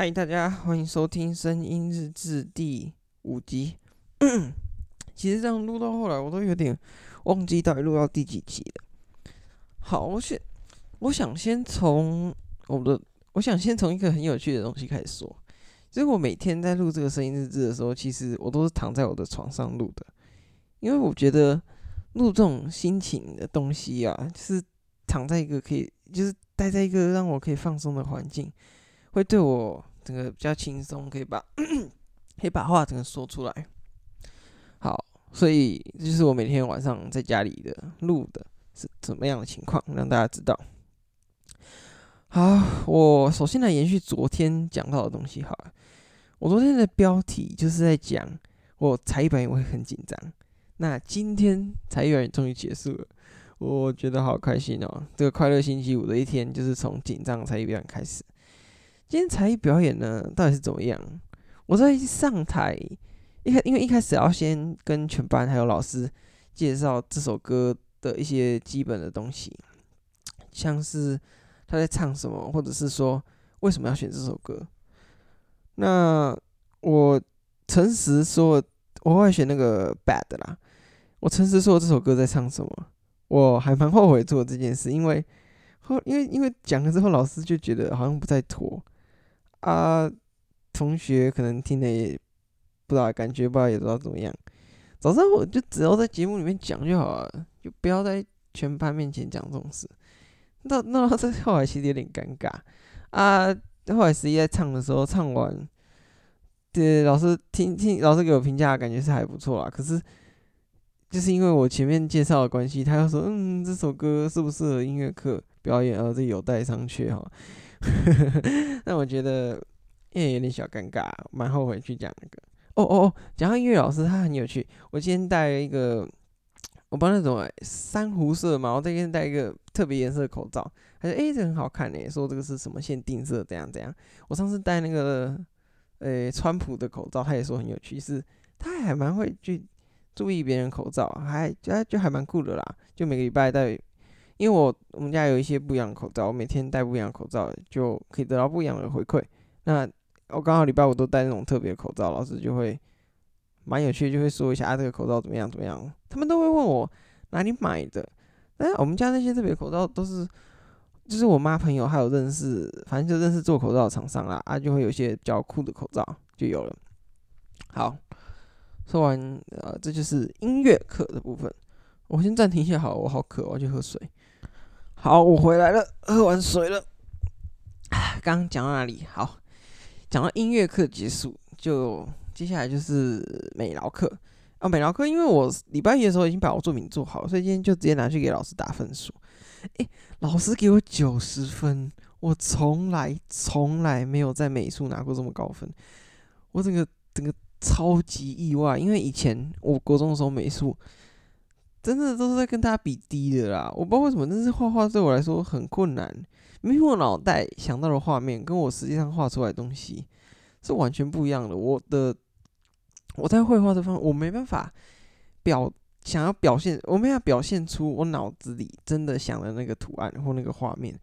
嗨大家欢迎收听《声音日志》第五集。其实这样录到后来，我都有点忘记到底录到第几集了。好，我先，我想先从我的，我想先从一个很有趣的东西开始说。就是我每天在录这个声音日志的时候，其实我都是躺在我的床上录的，因为我觉得录这种心情的东西啊，是躺在一个可以，就是待在一个让我可以放松的环境。会对我整个比较轻松，可以把 可以把话整个说出来。好，所以这就是我每天晚上在家里的录的是怎么样的情况，让大家知道。好，我首先来延续昨天讲到的东西。好了，我昨天的标题就是在讲我才艺表演会很紧张。那今天才艺表演终于结束了，我觉得好开心哦！这个快乐星期五的一天就是从紧张才艺表演开始。今天才艺表演呢，到底是怎么样？我在上台一开，因为一开始要先跟全班还有老师介绍这首歌的一些基本的东西，像是他在唱什么，或者是说为什么要选这首歌。那我诚实说，我会选那个 Bad 啦。我诚实说这首歌在唱什么，我还蛮后悔做这件事，因为后因为因为讲了之后，老师就觉得好像不太妥。啊，同学可能听了也不知道，感觉不知道也不知道怎么样。早上我就只要在节目里面讲就好了，就不要在全班面前讲这种事。那那这后来其实有点尴尬啊。后来十一在唱的时候，唱完，对老师听听老师给我评价，感觉是还不错啦。可是就是因为我前面介绍的关系，他又说，嗯，这首歌适不适合音乐课表演，而这有待商榷哈。那我觉得也有点小尴尬，蛮后悔去讲那个。哦哦哦，讲到音乐老师，他很有趣。我今天戴了一个，我帮那种珊瑚色嘛，我今天戴一个特别颜色的口罩。他说：“诶，这很好看诶，说这个是什么限定色，怎样怎样。”我上次戴那个，呃，川普的口罩，他也说很有趣，是他还蛮会去注意别人口罩，还就就还蛮酷的啦。就每个礼拜戴。因为我我们家有一些不一样的口罩，我每天戴不一样的口罩，就可以得到不一样的回馈。那我刚好礼拜五都戴那种特别口罩，老师就会蛮有趣，就会说一下啊，这个口罩怎么样怎么样。他们都会问我哪里买的。哎，我们家那些特别口罩都是，就是我妈朋友还有认识，反正就认识做口罩的厂商啦，啊，就会有些比较酷的口罩就有了。好，说完呃，这就是音乐课的部分。我先暂停一下，好，我好渴，我要去喝水。好，我回来了，喝完水了。刚刚讲到哪里？好，讲到音乐课结束，就接下来就是美劳课啊。美劳课，因为我礼拜一的时候已经把我作品做好了，所以今天就直接拿去给老师打分数。诶，老师给我九十分，我从来从来没有在美术拿过这么高分，我整个整个超级意外，因为以前我国中的时候美术。真的都是在跟大家比低的啦，我不知道为什么，但是画画对我来说很困难。明明我脑袋想到的画面，跟我实际上画出来的东西是完全不一样的。我的我在绘画这方，我没办法表想要表现，我没办法表现出我脑子里真的想的那个图案或那个画面。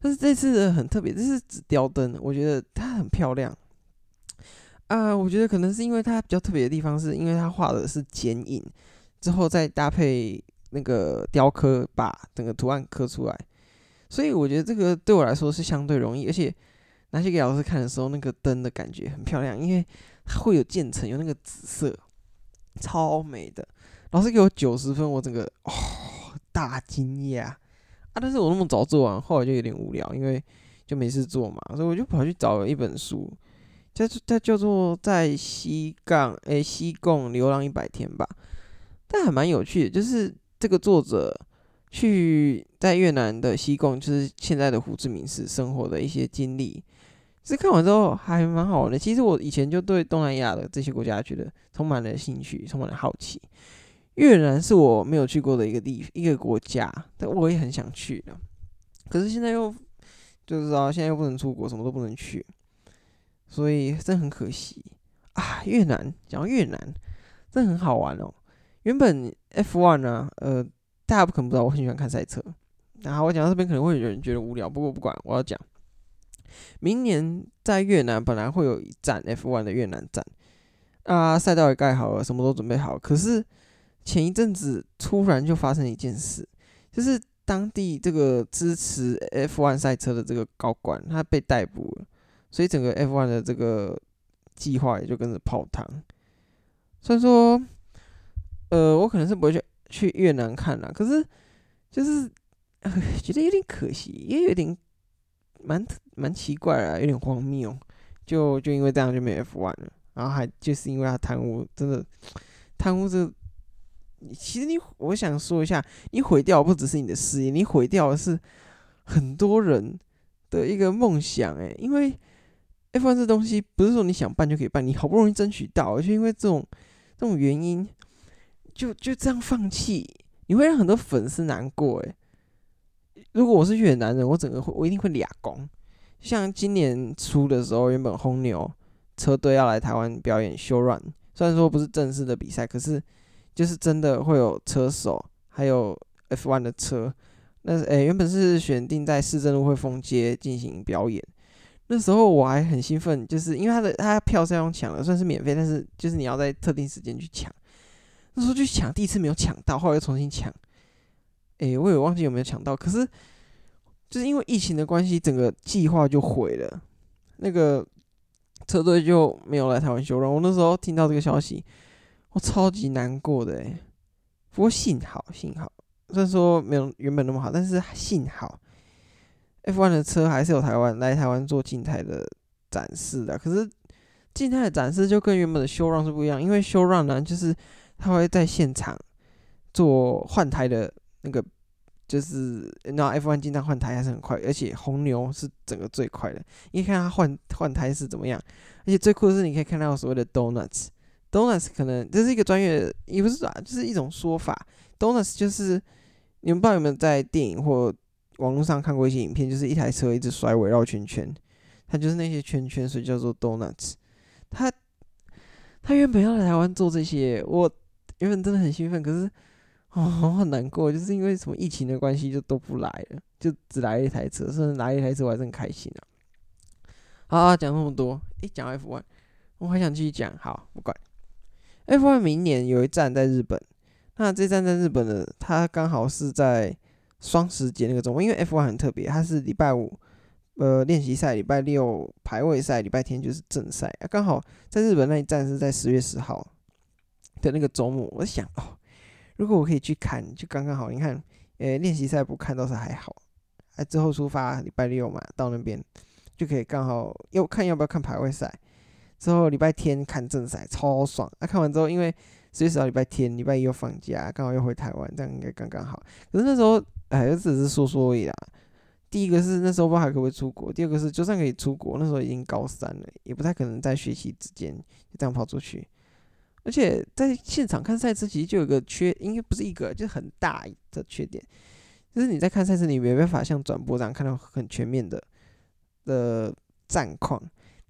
但是这次的很特别，这是纸雕灯，我觉得它很漂亮。啊、我觉得可能是因为它比较特别的地方，是因为它画的是剪影。之后再搭配那个雕刻，把整个图案刻出来，所以我觉得这个对我来说是相对容易，而且拿去给老师看的时候，那个灯的感觉很漂亮，因为它会有渐层，有那个紫色，超美的。老师给我九十分，我整个哦大惊讶啊！但是我那么早做完，后来就有点无聊，因为就没事做嘛，所以我就跑去找了一本书，叫它叫做在西贡诶西贡流浪一百天吧。但还蛮有趣的，就是这个作者去在越南的西贡，就是现在的胡志明市生活的一些经历。其实看完之后还蛮好玩的。其实我以前就对东南亚的这些国家觉得充满了兴趣，充满了好奇。越南是我没有去过的一个地一个国家，但我也很想去的。可是现在又就是啊，现在又不能出国，什么都不能去，所以真很可惜啊。越南讲越南，真很好玩哦。原本 F1 呢，呃，大家不可能不知道，我很喜欢看赛车。然后我讲到这边可能会有人觉得无聊，不过不管，我要讲。明年在越南本来会有一站 F1 的越南站啊，赛道也盖好了，什么都准备好。可是前一阵子突然就发生一件事，就是当地这个支持 F1 赛车的这个高管他被逮捕了，所以整个 F1 的这个计划也就跟着泡汤。所以说，呃，我可能是不会去去越南看了，可是就是。觉得有点可惜，也有点蛮蛮奇怪啊，有点荒谬。就就因为这样就没 F1 了，然后还就是因为他贪污，真的贪污这，其实你我想说一下，你毁掉不只是你的事业，你毁掉的是很多人的一个梦想诶，因为 F1 这东西不是说你想办就可以办，你好不容易争取到，就因为这种这种原因，就就这样放弃，你会让很多粉丝难过诶。如果我是越南人，我整个会我一定会俩攻。像今年初的时候，原本红牛车队要来台湾表演 show run，虽然说不是正式的比赛，可是就是真的会有车手，还有 F1 的车。那诶、欸，原本是选定在市政路汇丰街进行表演。那时候我还很兴奋，就是因为他的他票是要用抢的，算是免费，但是就是你要在特定时间去抢。那时候去抢，第一次没有抢到，后来又重新抢。诶、我也忘记有没有抢到，可是就是因为疫情的关系，整个计划就毁了，那个车队就没有来台湾修了。我那时候听到这个消息，我超级难过的诶，不过幸好幸好，虽然说没有原本那么好，但是幸好 F1 的车还是有台湾来台湾做静态的展示的。可是静态的展示就跟原本的修 run 是不一样，因为修 run 呢，就是他会在现场做换胎的。那个就是那 F1 经常换胎还是很快，而且红牛是整个最快的。你看他换换胎是怎么样，而且最酷的是你可以看到所谓的 donuts，donuts 可能这是一个专业，也不是啊，就是一种说法。donuts 就是你们不知道有没有在电影或网络上看过一些影片，就是一台车一直甩尾绕圈圈，它就是那些圈圈，所以叫做 donuts。他他原本要来台湾做这些，我原本真的很兴奋，可是。哦，很难过，就是因为什么疫情的关系，就都不来了，就只来了一台车，甚至来一台车，我还是很开心啊。好啊，讲那么多，诶，讲 F1，我还想继续讲，好，不管。F1 明年有一站在日本，那这站在日本的，它刚好是在双十节那个周末，因为 F1 很特别，它是礼拜五呃练习赛，礼拜六排位赛，礼拜天就是正赛啊，刚好在日本那一站是在十月十号的那个周末，我想哦。如果我可以去看，就刚刚好。你看，呃，练习赛不看倒是还好，哎，之后出发礼拜六嘛，到那边就可以刚好要看要不要看排位赛。之后礼拜天看正赛，超爽。那、啊、看完之后，因为随时到礼拜天，礼拜一又放假，刚好又回台湾，这样应该刚刚好。可是那时候，哎，就只是说说而已啦。第一个是那时候不知道还可不可以出国，第二个是就算可以出国，那时候已经高三了，也不太可能在学习之间就这样跑出去。而且在现场看赛车，其实就有个缺，应该不是一个，就是很大的缺点，就是你在看赛车，你没办法像转播这样看到很全面的的战况，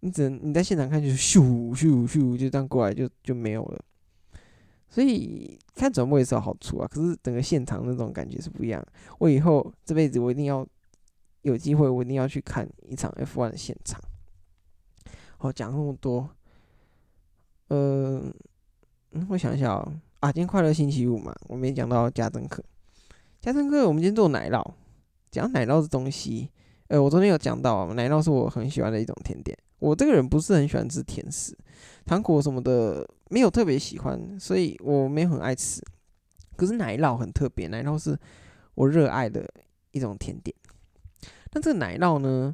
你只能你在现场看就是咻咻咻就这样过来就就没有了。所以看转播也是有好处啊，可是整个现场那种感觉是不一样。我以后这辈子我一定要有机会，我一定要去看一场 F1 的现场。好，讲那么多，呃。嗯，我想一下哦，啊，今天快乐星期五嘛，我没讲到家政课。家政课，我们今天做奶酪，讲奶酪这东西。呃，我昨天有讲到啊，奶酪是我很喜欢的一种甜点。我这个人不是很喜欢吃甜食，糖果什么的没有特别喜欢，所以我没有很爱吃。可是奶酪很特别，奶酪是我热爱的一种甜点。那这个奶酪呢，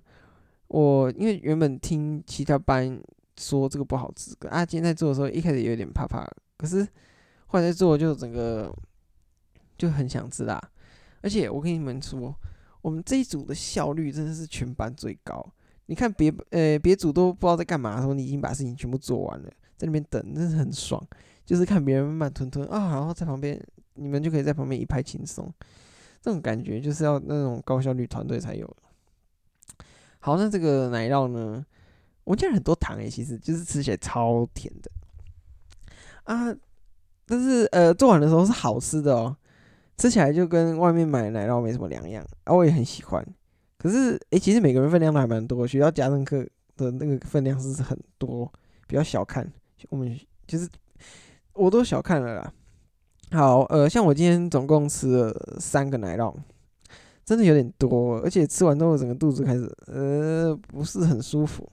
我因为原本听其他班说这个不好吃，啊，今天在做的时候一开始有点怕怕。可是后来在做，就整个就很想吃啦。而且我跟你们说，我们这一组的效率真的是全班最高。你看别呃别组都不知道在干嘛的时候，你已经把事情全部做完了，在那边等，真是很爽。就是看别人慢慢吞吞啊，然后在旁边你们就可以在旁边一派轻松，这种感觉就是要那种高效率团队才有。好，那这个奶酪呢，我加了很多糖诶，其实就是吃起来超甜的。啊，但是呃，做完的时候是好吃的哦，吃起来就跟外面买的奶酪没什么两样，啊，我也很喜欢。可是诶、其实每个人分量都还蛮多，学校家政课的那个分量是很多，比较小看。我们就是我都小看了啦。好，呃，像我今天总共吃了三个奶酪，真的有点多，而且吃完之后整个肚子开始呃不是很舒服。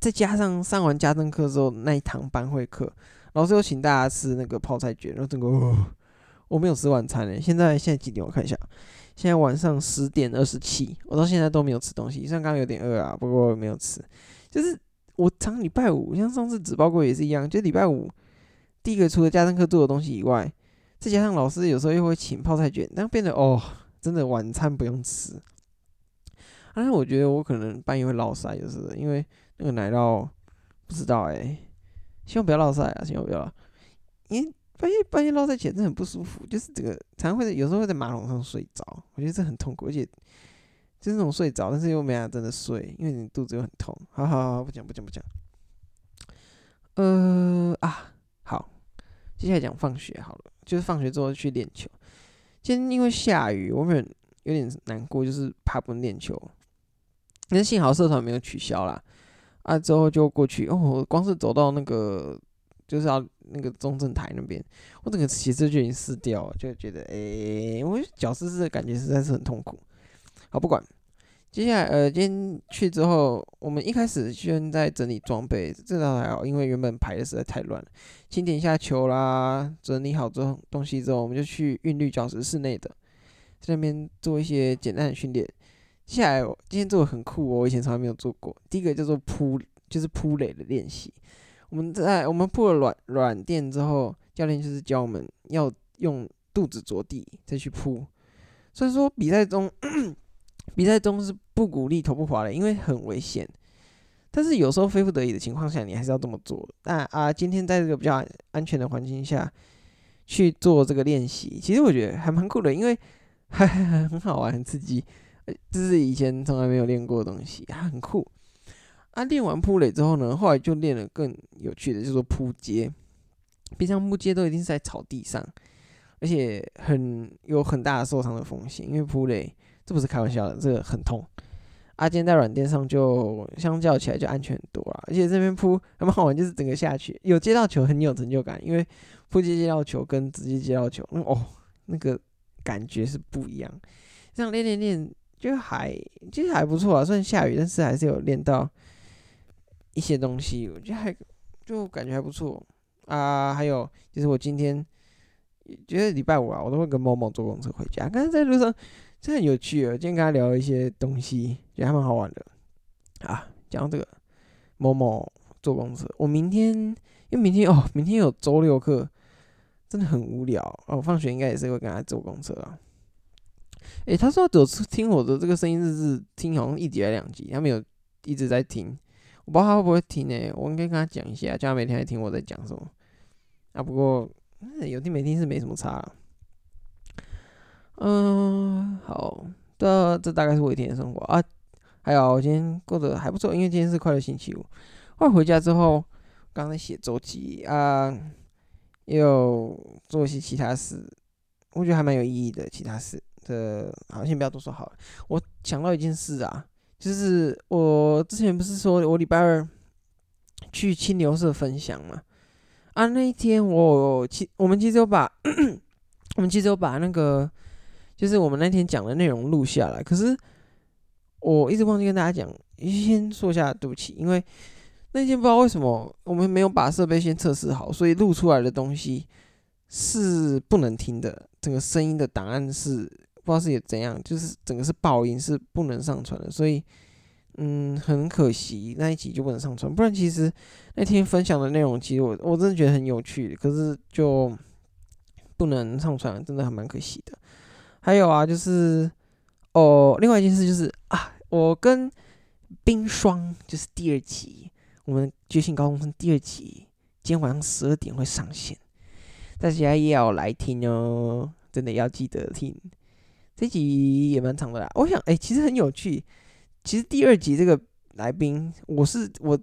再加上上完家政课之后那一堂班会课，老师又请大家吃那个泡菜卷，然后整个、我没有吃晚餐呢。现在现在几点？我看一下，现在晚上十点二十七，我到现在都没有吃东西。虽然刚刚有点饿啊，不过没有吃。就是我常礼拜五，像上次纸包裹也是一样，就礼拜五。第一个，除了家政课做的东西以外，再加上老师有时候又会请泡菜卷，然后变得哦，真的晚餐不用吃。但是我觉得我可能半夜会落赛，就是因为那个奶酪不知道哎、欸，希望不要落赛啊，希望不要。因为半夜半夜落赛起来真的很不舒服，就是这个常常会有时候会在马桶上睡着，我觉得这很痛苦，而且就是那种睡着，但是又没法真的睡，因为你肚子又很痛。好好好，不讲不讲不讲。呃啊。好接下来讲放学好了，就是放学之后去练球。今天因为下雨，我们有点难过，就是怕不能练球。但是幸好社团没有取消啦。啊，之后就过去。哦，光是走到那个就是要那个中正台那边，我整个鞋子就已经湿掉了，就觉得诶、欸，我脚湿湿的感觉实在是很痛苦。好，不管。接下来，呃，今天去之后，我们一开始先在整理装备，这倒还好，因为原本排的实在太乱了。清点一下球啦，整理好之后东西之后，我们就去韵律教室室内的，在那边做一些简单的训练。接下来，今天做的很酷哦，我以前从来没有做过。第一个叫做扑，就是扑垒的练习。我们在我们铺了软软垫之后，教练就是教我们要用肚子着地再去扑。所以说比赛中。比赛中是不鼓励头部滑垒，因为很危险。但是有时候非不得已的情况下，你还是要这么做。但啊，今天在这个比较安全的环境下去做这个练习，其实我觉得还蛮酷的，因为还 很好玩，很刺激。这是以前从来没有练过的东西，还很酷。啊，练完扑垒之后呢，后来就练了更有趣的，就是说扑接。平常扑接都一定是在草地上，而且很有很大的受伤的风险，因为扑垒。这不是开玩笑的，这个很痛。啊，今天在软垫上就相较起来就安全很多了，而且这边扑还蛮好玩，就是整个下去有接到球很有成就感，因为扑接接到球跟直接接到球，那哦那个感觉是不一样。这样练练练就还其实还不错啊，虽然下雨，但是还是有练到一些东西，我觉得还就感觉还不错啊。还有就是我今天觉得礼拜五啊，我都会跟某某坐公车回家，刚才在路上。这很有趣啊！今天跟他聊一些东西，觉得还蛮好玩的啊。讲到这个某某坐公车，我明天因为明天哦，明天有周六课，真的很无聊哦。我放学应该也是会跟他坐公车啊。诶，他说有次听我的这个声音日志，听好像一集还两集，他没有一直在听，我不知道他会不会听呢？我应该跟他讲一下，叫他每天来听我在讲什么啊。不过有听没听是没什么差。嗯，好的，这大概是我一天的生活啊。还有，我今天过得还不错，因为今天是快乐星期五。快回家之后，刚才写周记啊，也有做一些其他事，我觉得还蛮有意义的。其他事的，好，先不要多说好了。我想到一件事啊，就是我之前不是说我礼拜二去清流社分享嘛？啊，那一天我其我们其实有把 我们其实有把那个。就是我们那天讲的内容录下来，可是我一直忘记跟大家讲，先说一下对不起，因为那天不知道为什么我们没有把设备先测试好，所以录出来的东西是不能听的，整个声音的档案是不知道是也怎样，就是整个是爆音，是不能上传的，所以嗯，很可惜那一集就不能上传，不然其实那天分享的内容其实我我真的觉得很有趣，可是就不能上传，真的还蛮可惜的。还有啊，就是哦，另外一件事就是啊，我跟冰霜就是第二集，我们觉醒高中生第二集，今天晚上十二点会上线，大家也要来听哦，真的要记得听。这集也蛮长的啦，我想哎、其实很有趣。其实第二集这个来宾，我是我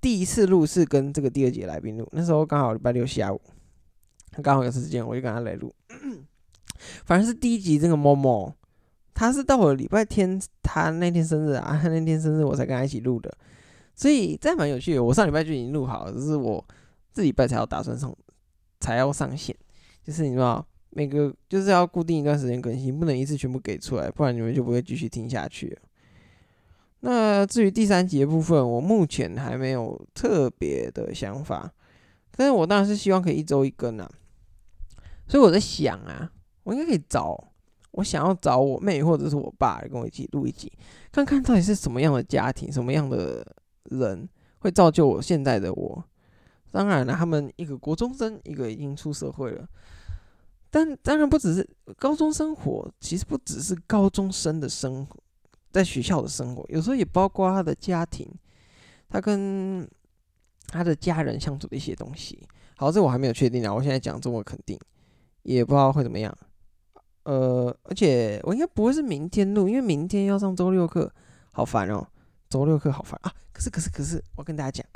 第一次录是跟这个第二集来宾录，那时候刚好礼拜六下午，刚好有时间，我就跟他来录。反正是第一集这个某某，他是到了礼拜天，他那天生日啊，他那天生日我才跟他一起录的，所以这蛮有趣的。我上礼拜就已经录好了，只是我这礼拜才要打算上，才要上线。就是你知道，每个就是要固定一段时间更新，不能一次全部给出来，不然你们就不会继续听下去。那至于第三集的部分，我目前还没有特别的想法，但是我当然是希望可以一周一更啊。所以我在想啊，我应该可以找我想要找我妹或者是我爸来跟我一起录一集，看看到底是什么样的家庭，什么样的人会造就我现在的我。当然了，他们一个国中生，一个已经出社会了。但当然不只是高中生活，其实不只是高中生的生活，在学校的生活，有时候也包括他的家庭，他跟他的家人相处的一些东西。好，这我还没有确定啊，我现在讲这么肯定，也不知道会怎么样。呃，而且我应该不会是明天录，因为明天要上周六课，好烦哦，周六课好烦啊。可是可是可是，我跟大家讲，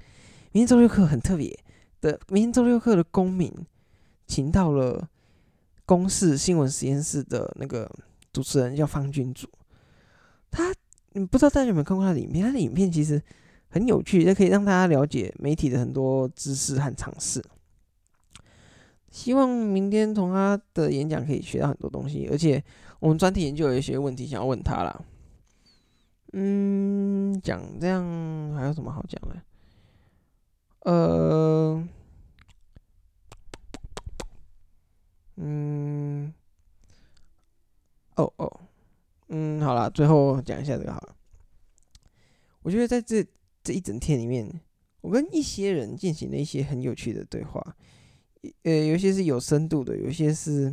明天周六课很特别的，明天周六课的公民请到了。公视新闻实验室的那个主持人叫方君主，他不知道大家有没有看过他的影片？他的影片其实很有趣，也可以让大家了解媒体的很多知识和常识。希望明天从他的演讲可以学到很多东西，而且我们专题研究有一些问题想要问他啦。嗯，讲这样还有什么好讲的？呃。嗯，哦哦，嗯，好了，最后讲一下这个好了。我觉得在这这一整天里面，我跟一些人进行了一些很有趣的对话，呃，有些是有深度的，有些是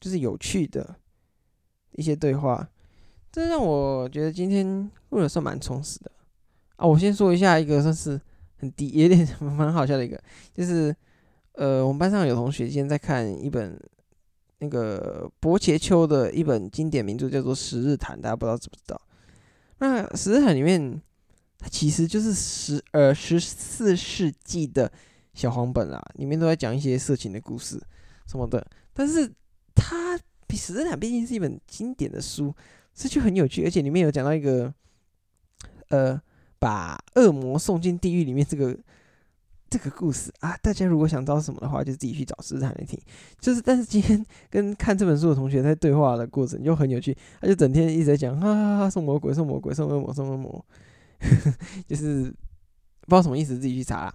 就是有趣的一些对话，这让我觉得今天录的算蛮充实的啊。我先说一下一个算是很低，有点 蛮好笑的一个，就是。呃，我们班上有同学今天在看一本那个柏切丘的一本经典名著，叫做《十日谈》，大家不知道知不知道？那《十日谈》里面，它其实就是十呃十四世纪的小黄本啦，里面都在讲一些色情的故事什么的。但是它比《十日谈》毕竟是一本经典的书，这就很有趣，而且里面有讲到一个呃，把恶魔送进地狱里面这个。这个故事啊，大家如果想知道什么的话，就自己去找斯坦来听。就是，但是今天跟看这本书的同学在对话的过程就很有趣，他就整天一直在讲，哈哈哈，送魔鬼，送魔鬼，送恶魔，送恶魔，就是不知道什么意思，自己去查。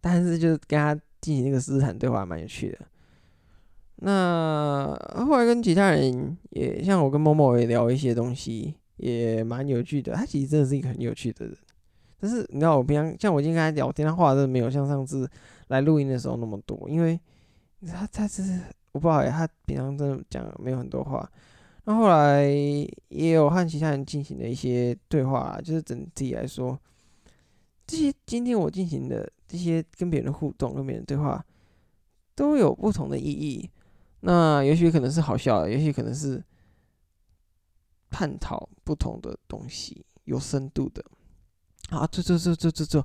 但是就是跟他进行那个斯坦对话，蛮有趣的。那后来跟其他人也像我跟某某也聊一些东西，也蛮有趣的。他其实真的是一个很有趣的人。但是你知道，我平常像我今天跟他聊天，他话真的没有像上次来录音的时候那么多，因为他他只是我不好意思，他平常真的讲没有很多话。那后来也有和其他人进行了一些对话，就是整体来说，这些今天我进行的这些跟别人的互动、跟别人对话，都有不同的意义。那也许可能是好笑的，也许可能是探讨不同的东西，有深度的。好，这这这这这这，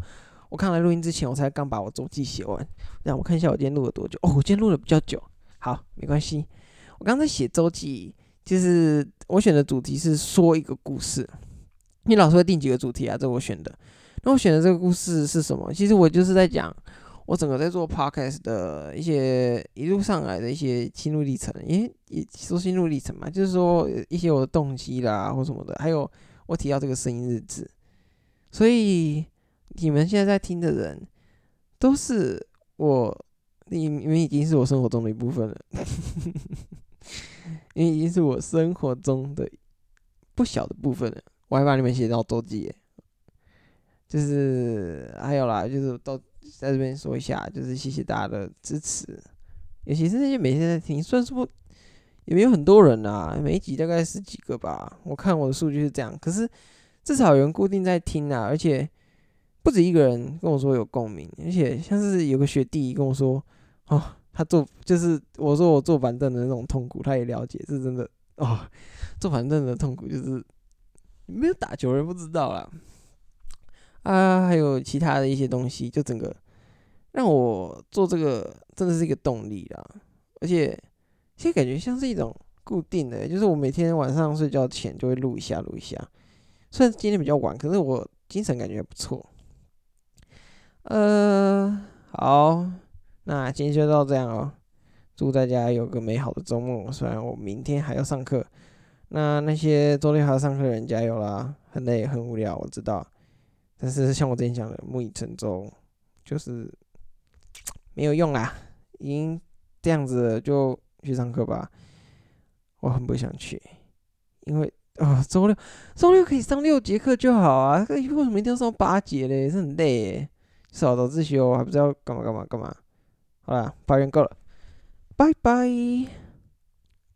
我看来录音之前，我才刚把我周记写完。让我看一下我今天录了多久。哦，我今天录的比较久。好，没关系。我刚才写周记，就是我选的主题是说一个故事。你老师会定几个主题啊？这我选的。那我选的这个故事是什么？其实我就是在讲我整个在做 podcast 的一些一路上来的一些心路历程。因为也说心路历程嘛，就是说一些我的动机啦或什么的，还有我提到这个声音日志。所以你们现在在听的人，都是我，你你们已经是我生活中的一部分了，因为已经是我生活中的不小的部分了。我还把你们写到周记，就是还有啦，就是都在这边说一下，就是谢谢大家的支持，尤其是那些每天在听，虽然说也没有很多人啊，每一集大概十几个吧，我看我的数据是这样，可是。至少有人固定在听啊，而且不止一个人跟我说有共鸣，而且像是有个学弟跟我说，哦，他坐就是我说我坐板凳的那种痛苦，他也了解，是真的哦。坐板凳的痛苦就是没有打球人不知道啦。啊，还有其他的一些东西，就整个让我做这个真的是一个动力啦，而且现在感觉像是一种固定的，就是我每天晚上睡觉前就会录一下，录一下。虽然今天比较晚，可是我精神感觉不错。呃，好，那今天就到这样哦。祝大家有个美好的周末。虽然我明天还要上课，那那些周六还要上课的人加油啦！很累很无聊，我知道。但是像我之前讲的，木已成舟，就是没有用啦。已经这样子，就去上课吧。我很不想去，因为啊，周六周六可以上六节课就好啊，为什么一定要上八节嘞？是很累耶，少早自习哦，还不知道干嘛干嘛干嘛。好啦，抱怨够了，拜拜。